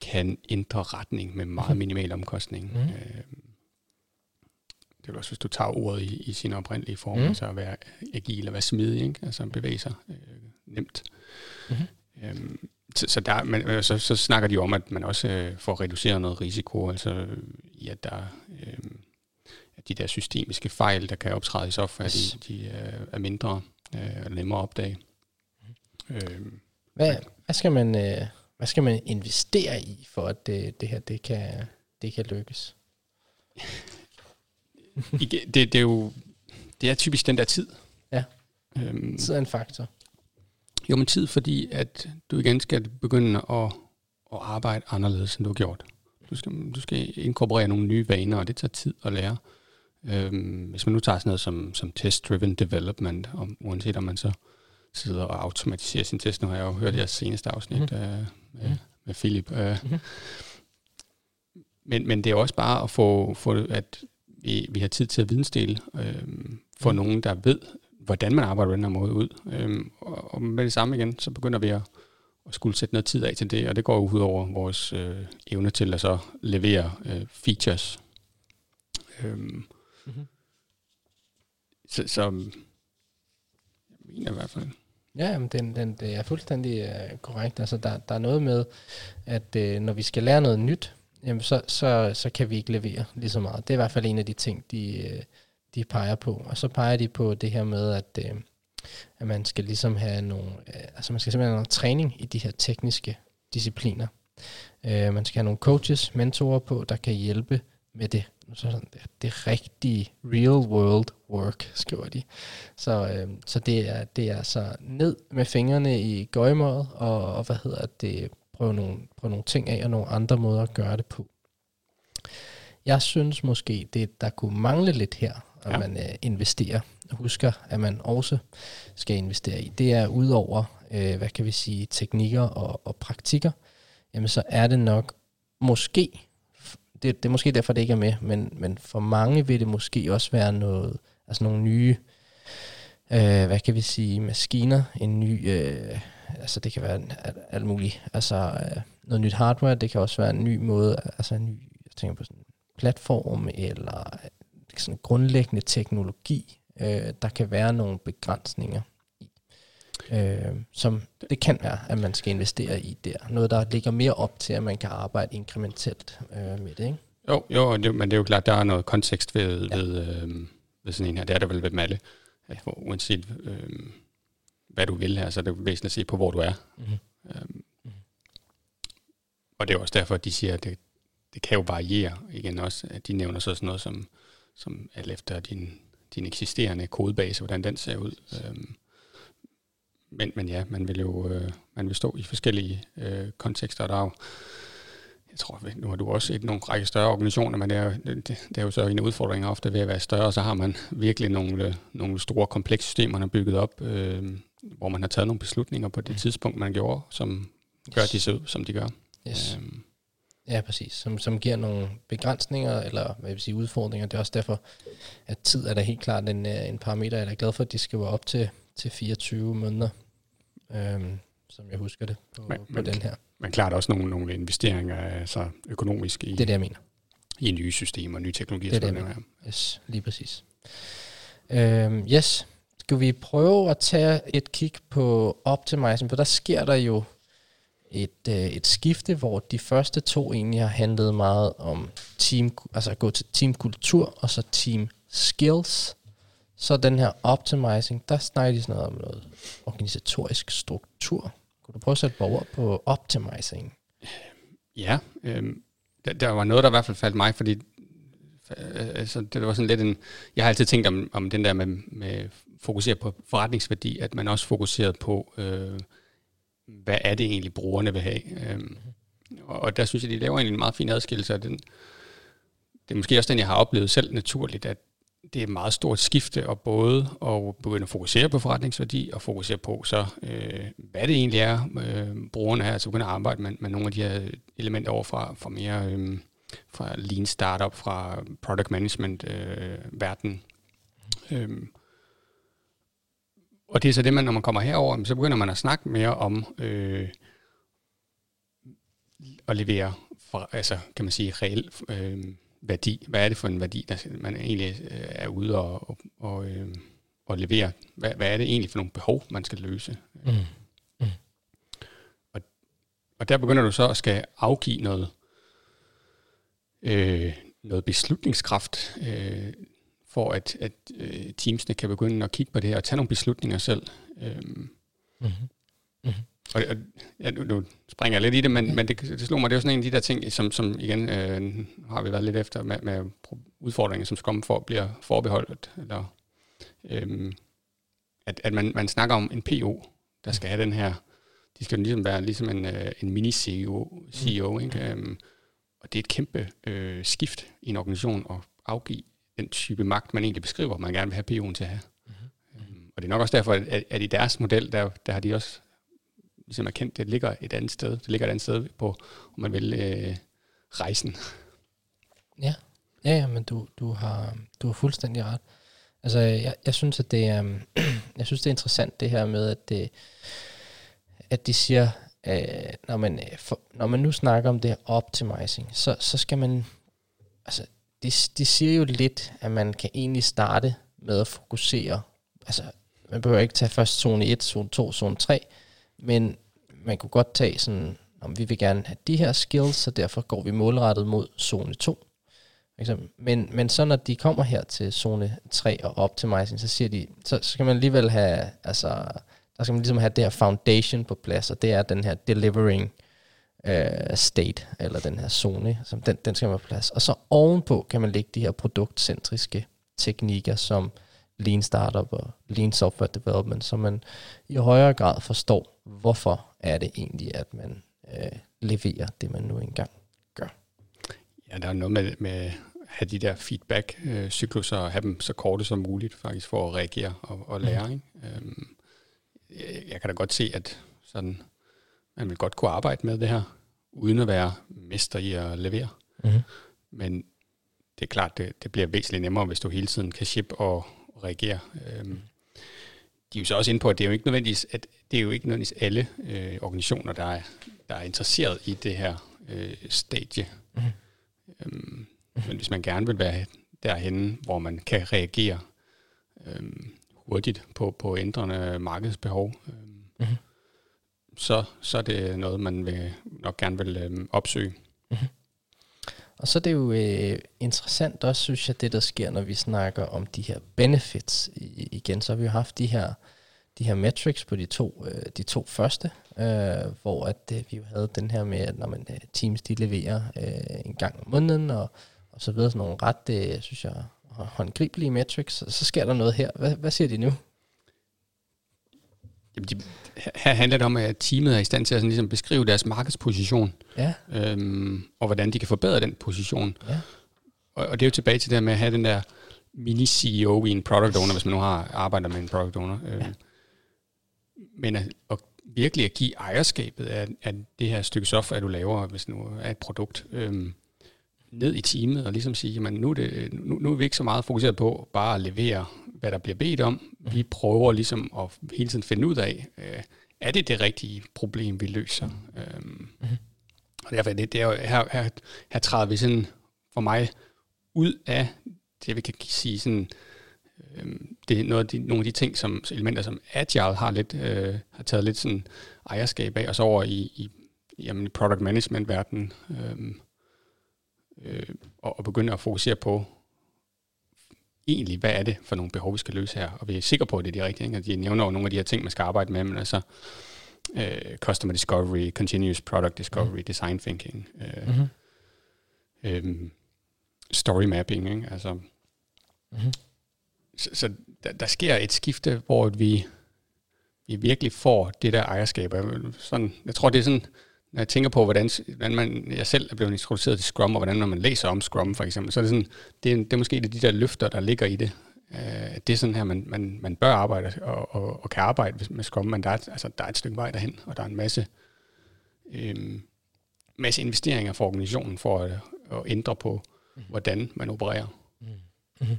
kan ændre retning med meget minimal omkostning. Mm. Øh, det er også, hvis du tager ordet i, i sin oprindelige form, mm. altså at være agil og være smidig, ikke? altså bevæge sig øh, nemt. Mm-hmm. Øhm, så, så, der, men, øh, så, så snakker de om, at man også øh, får reduceret noget risiko, altså at der øh, at de der systemiske fejl, der kan optræde i software, de, de øh, er mindre øh, og nemmere at opdage. Øhm, hvad, hvad, skal man, øh, hvad skal man investere i, for at det, det her det kan, det kan lykkes? [laughs] det, det er jo det er typisk den der tid. Ja, øhm, tid er en faktor. Jo, men tid, fordi at du igen skal begynde at, at arbejde anderledes, end du har gjort. Du skal, du skal inkorporere nogle nye vaner, og det tager tid at lære. Øhm, hvis man nu tager sådan noget som, som test-driven development, om, uanset om man så sidder og automatiserer sin test, nu har jeg jo hørt jeres seneste afsnit mm. øh, med, med Philip. Øh. Mm. Men, men det er også bare at få, få at vi, vi har tid til at vidensdele øh, for mm. nogen, der ved, hvordan man arbejder på den her måde ud. Øhm, og, og med det samme igen, så begynder vi at, at skulle sætte noget tid af til det, og det går ud over vores øh, evne til at så levere øh, features. Øhm, mm-hmm. Så, så jeg mener i hvert fald. Ja, men den, den, det er fuldstændig uh, korrekt. Altså, der, der er noget med, at uh, når vi skal lære noget nyt, jamen, så, så, så kan vi ikke levere lige så meget. Det er i hvert fald en af de ting, de, uh, de peger på. Og så peger de på det her med, at, øh, at man skal ligesom have nogle, øh, altså man skal simpelthen have noget træning i de her tekniske discipliner. Øh, man skal have nogle coaches, mentorer på, der kan hjælpe med det, Så sådan, det, det rigtige real world work, skriver de. Så, øh, så det, er, det er så ned med fingrene i gøjmåret, og, og hvad hedder det, prøve nogle, prøve nogle ting af, og nogle andre måder at gøre det på. Jeg synes måske, det der kunne mangle lidt her, at ja. man øh, investerer. Husker, at man også skal investere i. Det er udover, øh, hvad kan vi sige, teknikker og, og praktikker, jamen så er det nok måske, det, det er måske derfor, det ikke er med, men, men for mange vil det måske også være noget, altså nogle nye, øh, hvad kan vi sige, maskiner, en ny, øh, altså det kan være alt muligt, altså øh, noget nyt hardware, det kan også være en ny måde, altså en ny, jeg tænker på sådan platform, eller sådan grundlæggende teknologi, øh, der kan være nogle begrænsninger i. Øh, som det kan være, at man skal investere i der. Noget, der ligger mere op til, at man kan arbejde inkrementelt øh, med det, ikke? Jo, jo det, men det er jo klart, der er noget kontekst ved, ja. ved, øh, ved sådan en her. Det er der vel ved dem alle. At ja. uanset øh, hvad du vil her, så er det væsentligt at se på, hvor du er. Mm-hmm. Øhm, mm-hmm. Og det er også derfor, at de siger, at det, det kan jo variere igen også. At de nævner så sådan noget som som alt efter din, din eksisterende kodebase, hvordan den ser ud. Øhm, men, men ja, man vil jo øh, man vil stå i forskellige øh, kontekster. Der er jo, jeg tror, nu har du også set nogle række større organisationer, men det er, det, det er jo så en udfordring ofte ved at være større, så har man virkelig nogle, nogle store komplekse systemer, man har bygget op, øh, hvor man har taget nogle beslutninger på det tidspunkt, man gjorde, som gør, at de ser ud, som de gør. Yes. Øhm, Ja, præcis. Som, som giver nogle begrænsninger, eller hvad vil sige, udfordringer. Det er også derfor, at tid er da helt klart en, øh, en parameter. Jeg er glad for, at de skal være op til, til 24 måneder, øhm, som jeg husker det på, men, på men, den her. Men klart også nogle, nogle investeringer altså økonomisk i, det er det, jeg mener. i nye systemer og nye teknologier. Det er det, jeg mener. Yes, lige præcis. Øhm, yes, skal vi prøve at tage et kig på optimizing, for der sker der jo et, øh, et skifte, hvor de første to egentlig har handlet meget om team, altså at gå til teamkultur og så team skills. Så den her optimizing, der snakker de sådan noget om noget organisatorisk struktur. Kunne du prøve at sætte borger på optimizing? Ja, øh, der, der var noget, der i hvert fald faldt mig, fordi øh, altså, det var sådan lidt en... Jeg har altid tænkt om, om den der med, med fokusere på forretningsværdi, at man også fokuserede på... Øh, hvad er det egentlig, brugerne vil have. Øhm, og der synes jeg, de laver egentlig en meget fin adskillelse af den. Det er måske også den, jeg har oplevet selv naturligt, at det er et meget stort skifte og både at begynde at fokusere på forretningsværdi og fokusere på så, øh, hvad det egentlig er, øh, brugerne er, altså begynde at arbejde med, med nogle af de her elementer over fra, fra mere øh, fra lean startup, fra product management øh, verden. Øh, og det er så det, man, når man kommer herover, så begynder man at snakke mere om øh, at levere, for, altså kan man sige, reel øh, værdi. Hvad er det for en værdi, der man egentlig øh, er ude og, og, og, øh, og levere? Hvad, hvad er det egentlig for nogle behov, man skal løse? Mm. Mm. Og, og der begynder du så at skal afgive noget, øh, noget beslutningskraft, øh, for at, at øh, teamsene kan begynde at kigge på det her og tage nogle beslutninger selv. Øhm, mm-hmm. Mm-hmm. Og, og ja, nu, nu springer jeg lidt i det, men, men det, det slog mig, det er jo sådan en af de der ting, som, som igen øh, har vi været lidt efter med, med udfordringer, som skal for bliver forbeholdt, eller øhm, at, at man, man snakker om en PO, der skal have den her, de skal ligesom være ligesom en, øh, en mini-CEO, CEO, ikke? Øhm, og det er et kæmpe øh, skift i en organisation at afgive den type magt, man egentlig beskriver, man gerne vil have PU'en til at have. Mm-hmm. Og det er nok også derfor, at, at i deres model, der, der har de også ligesom erkendt, at det ligger et andet sted. Det ligger et andet sted på, om man vil, øh, rejsen. Ja, ja, ja men du, du, har, du har fuldstændig ret. Altså, jeg, jeg synes, at det er, [clears throat] jeg synes, det er interessant det her med, at, det, at de siger, øh, når, man, for, når man nu snakker om det her optimizing, så, så skal man, altså, det, det siger jo lidt, at man kan egentlig starte med at fokusere. Altså, man behøver ikke tage først zone 1, zone 2, zone 3, men man kunne godt tage sådan, om vi vil gerne have de her skills, så derfor går vi målrettet mod zone 2. Men, men så når de kommer her til zone 3 og optimizing, så siger de, så, så skal man alligevel have, altså, der skal man ligesom have det her foundation på plads, og det er den her delivering øh, state, eller den her zone, som den, den skal være på plads. Og så ovenpå kan man lægge de her produktcentriske teknikker, som Lean Startup og Lean Software Development, så man i højere grad forstår, hvorfor er det egentlig, at man øh, leverer det, man nu engang gør. Ja, der er noget med, med at have de der feedback-cykluser, og have dem så korte som muligt, faktisk, for at reagere og, og lære. Mm. Ikke? Øhm, jeg, jeg kan da godt se, at sådan man vil godt kunne arbejde med det her, uden at være mester i at levere. Mm-hmm. Men det er klart, det, det bliver væsentligt nemmere, hvis du hele tiden kan ship og reagere. Øhm, de er jo så også inde på, at det er jo ikke nødvendigvis, at det er jo ikke nødvendigvis alle øh, organisationer, der er, der er interesseret i det her øh, stadie. Mm-hmm. Øhm. Men hvis man gerne vil være derhen, hvor man kan reagere øhm, hurtigt på, på ændrende markedsbehov, øhm, mm-hmm så, så er det noget, man vil, nok gerne vil øh, opsøge. Mm-hmm. Og så er det jo øh, interessant også, synes jeg, det der sker, når vi snakker om de her benefits. I, igen, så har vi jo haft de her, de her metrics på de to, øh, de to første, øh, hvor at, øh, vi jo havde den her med, at når man øh, teams de leverer øh, en gang om måneden, og, og så videre sådan nogle ret, øh, synes jeg, håndgribelige metrics, så, så sker der noget her. Hvad, hvad siger de nu? Jamen, de, her handler det om, at teamet er i stand til at sådan ligesom beskrive deres markedsposition, ja. øhm, og hvordan de kan forbedre den position. Ja. Og, og det er jo tilbage til det med at have den der mini-CEO i en product owner, hvis man nu har arbejder med en product owner. Øh, ja. Men at, at virkelig at give ejerskabet af, af det her stykke software, du laver, hvis nu er et produkt, øhm, ned i teamet og ligesom sige, at nu, er det, nu, nu er vi ikke så meget fokuseret på bare at levere, hvad der bliver bedt om. Vi prøver ligesom at hele tiden finde ud af, øh, er det det rigtige problem, vi løser? Øhm, mm-hmm. Og derfor det, det er jo, her, her, her træder vi sådan for mig ud af det, vi kan sige sådan, øh, det er noget af de, nogle af de ting, som elementer, som Agile har lidt, øh, har taget lidt sådan ejerskab af, og så over i, i jamen, product management verden øh, øh, og, og begynde at fokusere på, egentlig, hvad er det for nogle behov, vi skal løse her, og vi er sikre på, at det er de rigtige. Ikke? De nævner jo nogle af de her ting, man skal arbejde med, men altså øh, customer discovery, continuous product discovery, mm. design thinking, øh, mm-hmm. øh, story mapping, ikke? altså mm-hmm. så, så der, der sker et skifte, hvor vi, vi virkelig får det der ejerskab. Sådan, jeg tror, det er sådan, når jeg tænker på, hvordan, hvordan man, jeg selv er blevet introduceret til Scrum, og hvordan når man læser om Scrum for eksempel, så er det sådan, det er, det er måske de der løfter, der ligger i det. Uh, det er sådan her, man, man, man bør arbejde og, og, og kan arbejde med Scrum, men der er, altså, der er et stykke vej derhen, og der er en masse, øhm, masse investeringer for organisationen for at, at ændre på, mm. hvordan man opererer. Mm. Mm-hmm.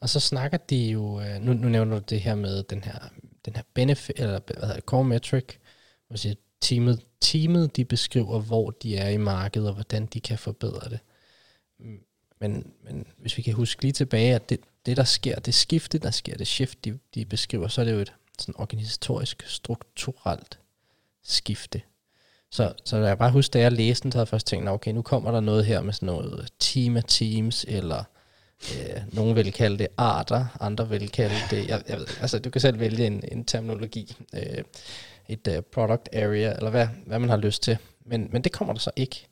Og så snakker de jo, øh, nu, nu nævner du det her med den her, den her benefit, eller hvad hedder det, core metric, hvor siger, teamet, teamet de beskriver, hvor de er i markedet, og hvordan de kan forbedre det. Men, men hvis vi kan huske lige tilbage, at det, det der sker, det skifte, der sker, det shift, de, de beskriver, så er det jo et sådan organisatorisk, strukturelt skifte. Så, så jeg bare huske, da jeg læste den, så havde jeg først tænkt, okay, nu kommer der noget her med sådan noget team af teams, eller øh, nogen vil kalde det arter, andre vil kalde det, jeg, jeg altså du kan selv vælge en, en terminologi. Øh, et uh, product area, eller hvad, hvad man har lyst til. Men, men det kommer der så ikke.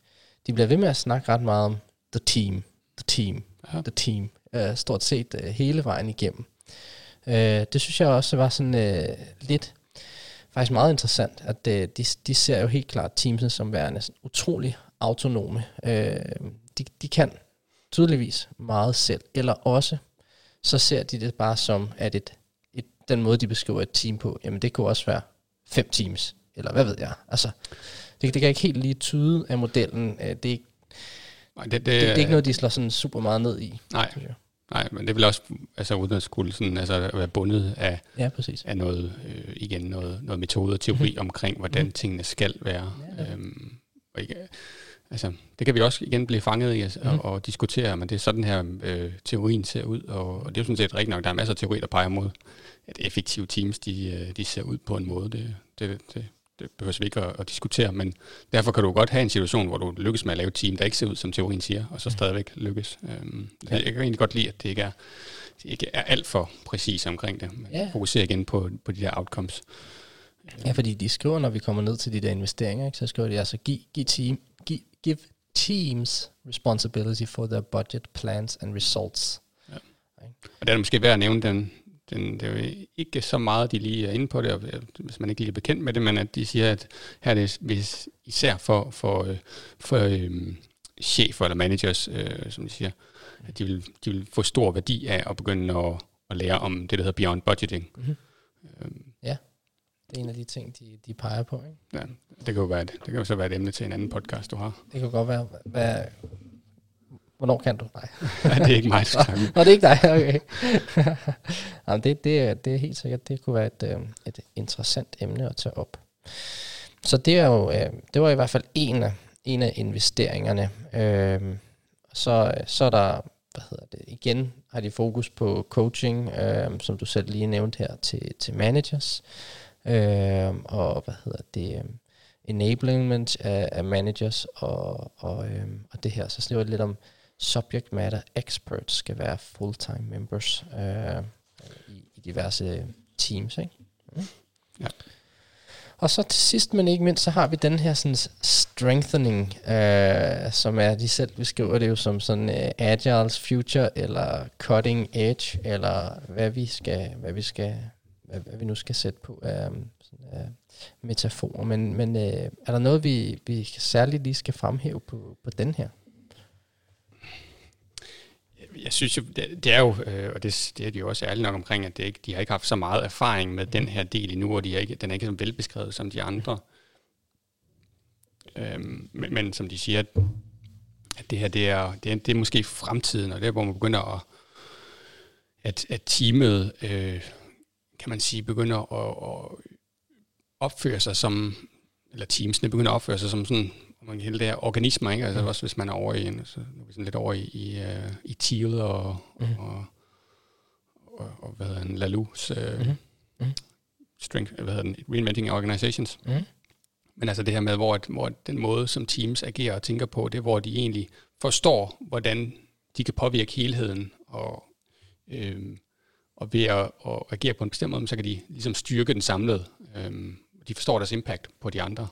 De bliver ved med at snakke ret meget om the team, the team, ja. the team, uh, stort set uh, hele vejen igennem. Uh, det synes jeg også var sådan uh, lidt, faktisk meget interessant, at uh, de, de ser jo helt klart teamsene som værende sådan utrolig autonome. Uh, de, de kan tydeligvis meget selv, eller også så ser de det bare som, at et, et, den måde, de beskriver et team på, jamen det kunne også være fem teams, eller hvad ved jeg. Altså, det, det kan ikke helt lige tyde af modellen. Øh, det er ikke, nej, det, det, det, det er ikke noget, de slår sådan super meget ned i. Nej, nej men det vil også, altså uden at skulle sådan, altså, være bundet af, ja, præcis. af noget, øh, igen, noget, noget metode og teori mm-hmm. omkring, hvordan mm-hmm. tingene skal være. Ja. Øhm, og ikke, altså, det kan vi også igen blive fanget i altså, mm. og, og diskutere, men det er sådan her øh, teorien ser ud, og, og det er jo sådan set rigtigt nok, der er masser af teori, der peger mod, at effektive teams, de, øh, de ser ud på en måde. Det, det, det, det behøver vi ikke at, at diskutere, men derfor kan du godt have en situation, hvor du lykkes med at lave et team, der ikke ser ud, som teorien siger, og så mm. stadigvæk lykkes. Øhm, ja. Jeg kan egentlig godt lide, at det ikke er, det ikke er alt for præcis omkring det. Man ja. fokuserer igen på, på de der outcomes. Ja, fordi de skriver, når vi kommer ned til de der investeringer, ikke, så skriver de altså, giv, giv team, giv, give teams responsibility for their budget, plans and results. Ja. Og det er måske værd at nævne den, den, det er jo ikke så meget, de lige er inde på det, hvis man ikke lige er bekendt med det, men at de siger, at her er det især for, for, øh, for øhm, chefer eller managers, øh, som de siger, at de vil, de vil få stor værdi af at begynde at, at lære om det, der hedder beyond budgeting. Mm-hmm. Øhm, ja, det er en af de ting, de, de peger på. Ikke? Ja, det kan jo være, det kan jo så være et emne til en anden podcast, du har. Det kan godt være. Hvad, Hvornår kan du? Nej. Nej, det er ikke mig, der [laughs] Nå, det er ikke dig, [laughs] okay. [laughs] Jamen, det, det, det er helt sikkert, det kunne være et, øh, et interessant emne at tage op. Så det er jo, øh, det var i hvert fald en af, en af investeringerne. Øh, så, så er der, hvad hedder det, igen har de fokus på coaching, som du selv lige nævnte her, til, til managers. Og hvad hedder det, enablement af, af managers, og, og, og det her, så snakker lidt om subject matter experts skal være full-time members øh, i, i diverse teams. Ikke? Mm. Ja. Og så til sidst, men ikke mindst, så har vi den her sådan strengthening, øh, som er, de selv beskriver det jo som sådan uh, agiles future, eller cutting edge, eller hvad vi skal, hvad vi skal, hvad, hvad vi nu skal sætte på af um, sådan, uh, metaforer. Men, men uh, er der noget, vi, vi særligt lige skal fremhæve på, på den her? Jeg synes jo, det, det er jo, øh, og det, det er de jo også ærlige nok omkring, at det ikke, de har ikke haft så meget erfaring med den her del endnu, og de er ikke, den er ikke så velbeskrevet som de andre. Øhm, men, men som de siger, at, at det her, det er, det, er, det er måske fremtiden, og det er, hvor man begynder at, at, at teamet, øh, kan man sige, begynder at, at opføre sig som, eller teamsene begynder at opføre sig som sådan man kan hele det her organismer, ikke? Altså mm. også hvis man er over i, en, så nu er vi sådan lidt over i, i, uh, i Thiel og, mm. og, og, og, hvad hedder den, Lalus uh, mm. Mm. strength, hvad hedder den, reinventing organizations. Mm. Men altså det her med, hvor, hvor den måde, som teams agerer og tænker på, det er, hvor de egentlig forstår, hvordan de kan påvirke helheden, og, øhm, og ved at, at agere på en bestemt måde, så kan de ligesom styrke den samlede. Øhm, de forstår deres impact på de andre.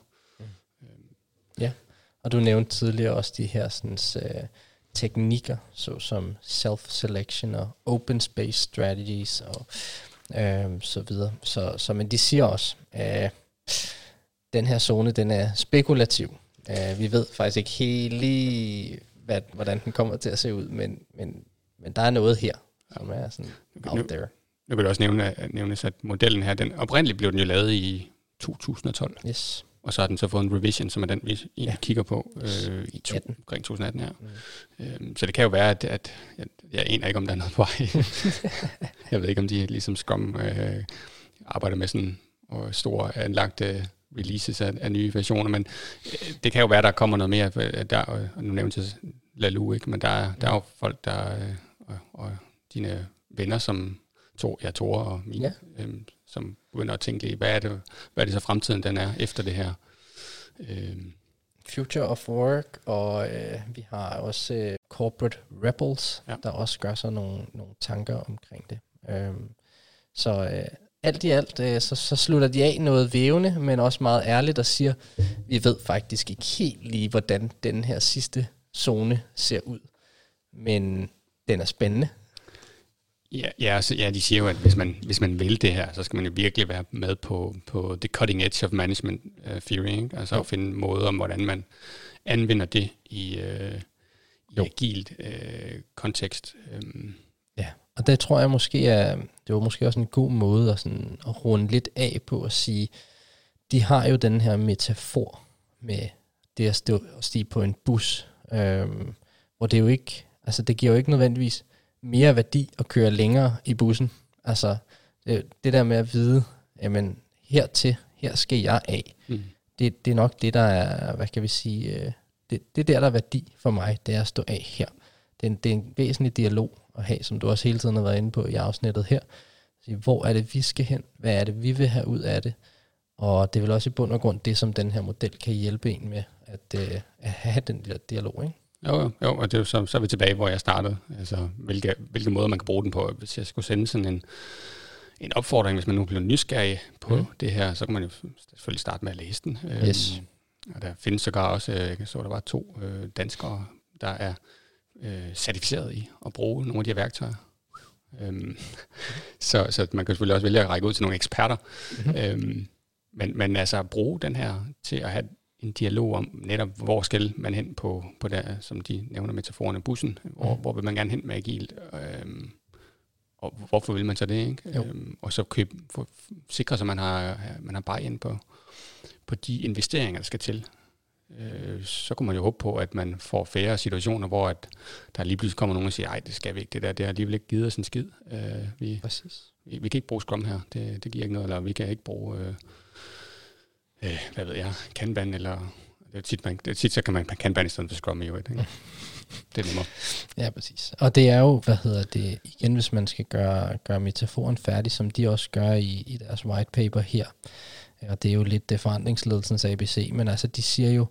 Og du nævnte tidligere også de her sådan, uh, teknikker, såsom self-selection og open space strategies og uh, så videre. Så, så men de siger også, uh, den her zone, den er spekulativ. Uh, vi ved faktisk ikke helt lige, hvad, hvordan den kommer til at se ud, men, men, men der er noget her, som er sådan out there. Nu kan du også nævne, nævne at modellen her, den oprindeligt blev den jo lavet i 2012. Yes og så har den så fået en revision, som er den, vi egentlig ja. kigger på øh, i to, omkring 2018 her. Mm. Øhm, så det kan jo være, at, at jeg, jeg aner ikke, om der er noget på vej. [laughs] jeg ved ikke, om de ligesom Scrum øh, arbejder med sådan og store anlagte releases af, af nye versioner, men øh, det kan jo være, der kommer noget mere. Der, og nu nævnte jeg Lalu, ikke? men der, der er jo folk, der øh, og, og dine venner, som to, ja, Tore og mine, ja. øhm, som begynder at tænke, hvad er det, hvad er det så fremtiden den er efter det her? Øhm. Future of Work, og øh, vi har også øh, Corporate Rebels, ja. der også gør sig nogle, nogle tanker omkring det. Øhm, så øh, alt i alt, øh, så, så slutter de af noget vævende, men også meget ærligt og siger, vi ved faktisk ikke helt lige, hvordan den her sidste zone ser ud. Men den er spændende, Ja, ja, altså, ja, de siger jo, at hvis man, hvis man vil det her, så skal man jo virkelig være med på, på the cutting edge of management uh, theory, ikke? altså jo. at finde måder om, hvordan man anvender det i, uh, i agilt uh, kontekst. Um. Ja, og der tror jeg måske, at det var måske også en god måde at, sådan, at runde lidt af på at sige, de har jo den her metafor med det at stå og stige på en bus, øhm, hvor det jo ikke, altså det giver jo ikke nødvendigvis mere værdi at køre længere i bussen. Altså, det, det der med at vide, jamen, hertil, her skal jeg af. Mm. Det, det er nok det, der er, hvad kan vi sige, øh, det, det der, der er værdi for mig, det er at stå af her. Det er, en, det er en væsentlig dialog at have, som du også hele tiden har været inde på i afsnittet her. Hvor er det, vi skal hen? Hvad er det, vi vil have ud af det? Og det er vel også i bund og grund det, som den her model kan hjælpe en med, at, øh, at have den der dialog. Ikke? Jo, jo, jo, og det er så, så er vi tilbage, hvor jeg startede. Altså, hvilke, hvilke måder man kan bruge den på. Hvis jeg skulle sende sådan en, en opfordring, hvis man nu bliver nysgerrig på mm. det her, så kan man jo selvfølgelig starte med at læse den. Yes. Øhm, og der findes sågar også, øh, jeg så der var to øh, danskere, der er øh, certificeret i at bruge nogle af de her værktøjer. Øhm, [laughs] så, så man kan selvfølgelig også vælge at række ud til nogle eksperter. Mm-hmm. Øhm, men, men altså at bruge den her til at have en dialog om netop, hvor skal man hen på, på der, som de nævner metaforen af bussen, hvor, mm. hvor vil man gerne hen med agilt, øhm, og hvorfor vil man så det, ikke? Øhm, og så køb, for, sikre sig, at man har, man har bare ind på, på de investeringer, der skal til. Øh, så kunne man jo håbe på, at man får færre situationer, hvor at der lige pludselig kommer nogen og siger, nej, det skal vi ikke, det der, det har alligevel ikke givet os en skid. Øh, vi, Præcis. Vi, vi kan ikke bruge Scrum her, det, det giver ikke noget, eller vi kan ikke bruge... Øh, øh, hvad ved jeg, Kanban, eller det er tit, man, det er tit så kan man Kanban i stedet for Scrum i øvrigt. Ikke? [laughs] Det er nemmere. Ja, præcis. Og det er jo, hvad hedder det, igen hvis man skal gøre, gøre metaforen færdig, som de også gør i, i deres white paper her. Og det er jo lidt det forandringsledelsens ABC, men altså de siger jo,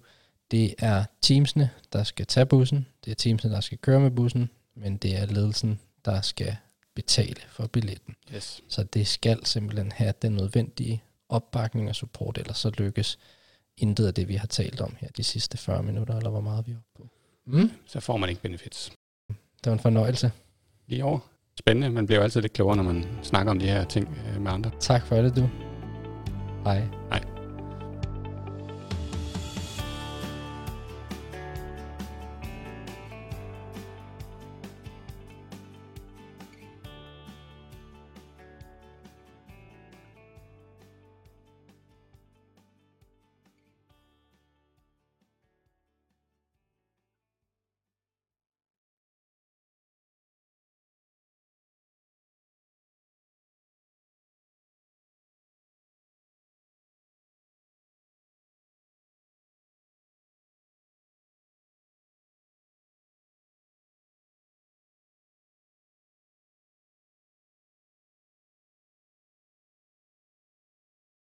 det er teamsene, der skal tage bussen, det er teamsene, der skal køre med bussen, men det er ledelsen, der skal betale for billetten. Yes. Så det skal simpelthen have den nødvendige opbakning og support, ellers så lykkes intet af det, vi har talt om her de sidste 40 minutter, eller hvor meget vi er oppe på. Mm. Så får man ikke benefits. Det var en fornøjelse. Lige over. Spændende. Man bliver jo altid lidt klogere, når man snakker om de her ting øh, med andre. Tak for det, du. Hej. Hej.